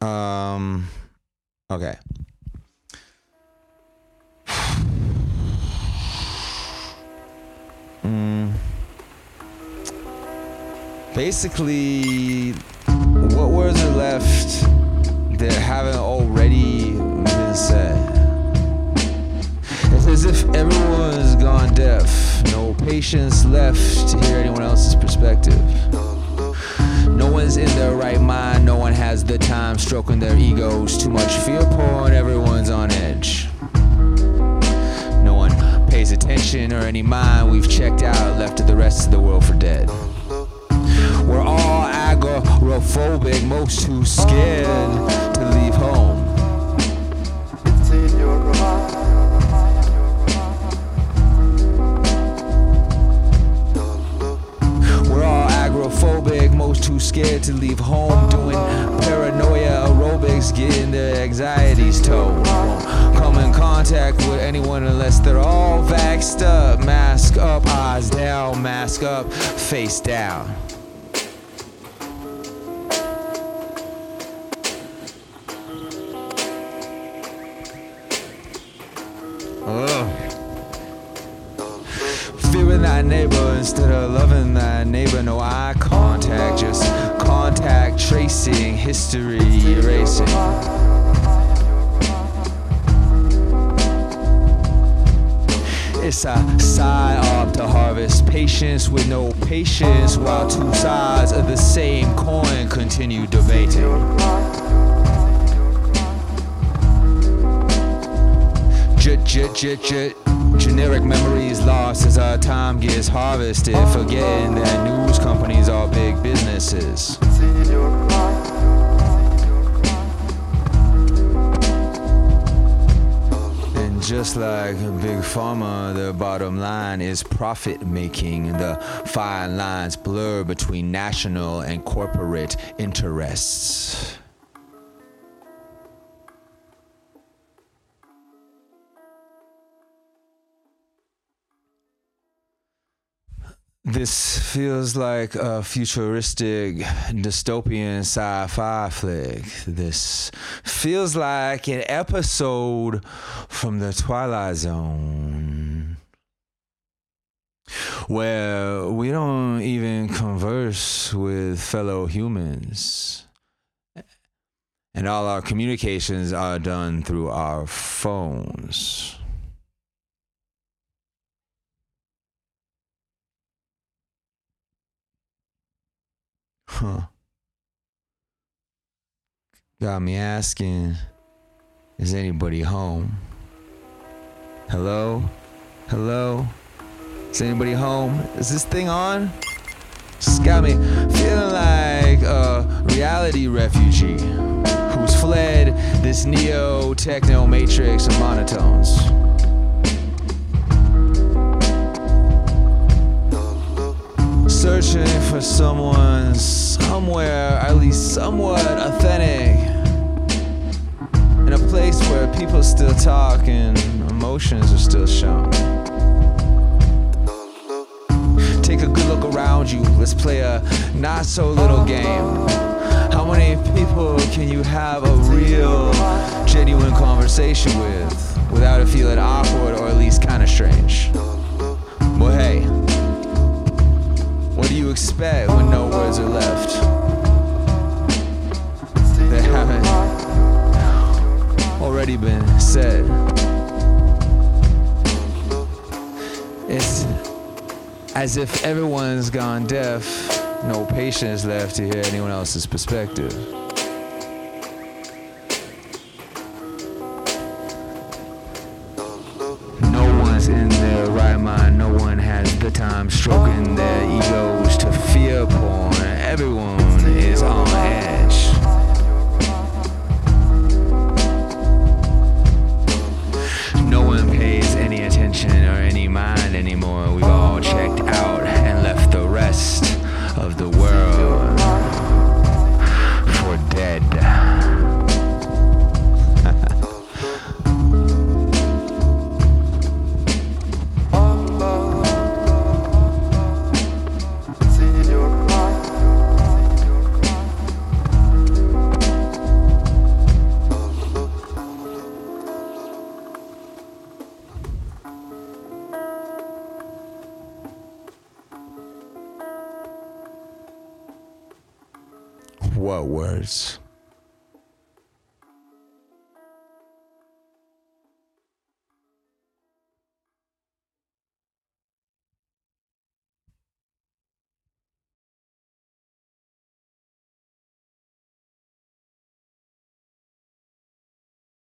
Um. Okay. Mm. Basically, what words are left that haven't already been said? It's as if everyone's gone deaf. No patience left to hear anyone else's perspective. Stroking their egos. Too much fear porn, everyone's on edge. No one pays attention or any mind, we've checked out, left to the rest of the world for dead. We're all agoraphobic, most too scared to leave home. We're all agoraphobic, most too scared to leave home. Doing paranoia aerobics, getting their anxieties told. Come in contact with anyone unless they're all vaxxed up. Mask up, eyes down, mask up, face down. Ugh. Fearing thy neighbor instead of loving thy neighbor. No eye contact, just contact tracing, history erasing. It's a psyop to harvest patients with no patience while two sides of the same coin continue debating. J- j- j- j- generic memories lost as our time gets harvested, forgetting that news companies are big businesses. And just like Big Pharma, the bottom line is profit making. The fine lines blur between national and corporate interests. This feels like a futuristic dystopian sci fi flick. This feels like an episode from the Twilight Zone where we don't even converse with fellow humans. And all our communications are done through our phones. Huh. Got me asking, is anybody home? Hello? Hello? Is anybody home? Is this thing on? Just got me feeling like a reality refugee who's fled this neo techno matrix of monotones. Searching for someone somewhere, at least somewhat authentic. In a place where people still talk and emotions are still shown. Take a good look around you. Let's play a not so little game. How many people can you have a real, genuine conversation with without it feeling awkward or at least kind of strange? Expect when no words are left? They haven't already been said. It's as if everyone's gone deaf, no patience left to hear anyone else's perspective. The time stroking their egos to fear porn. Everyone is on edge. What words?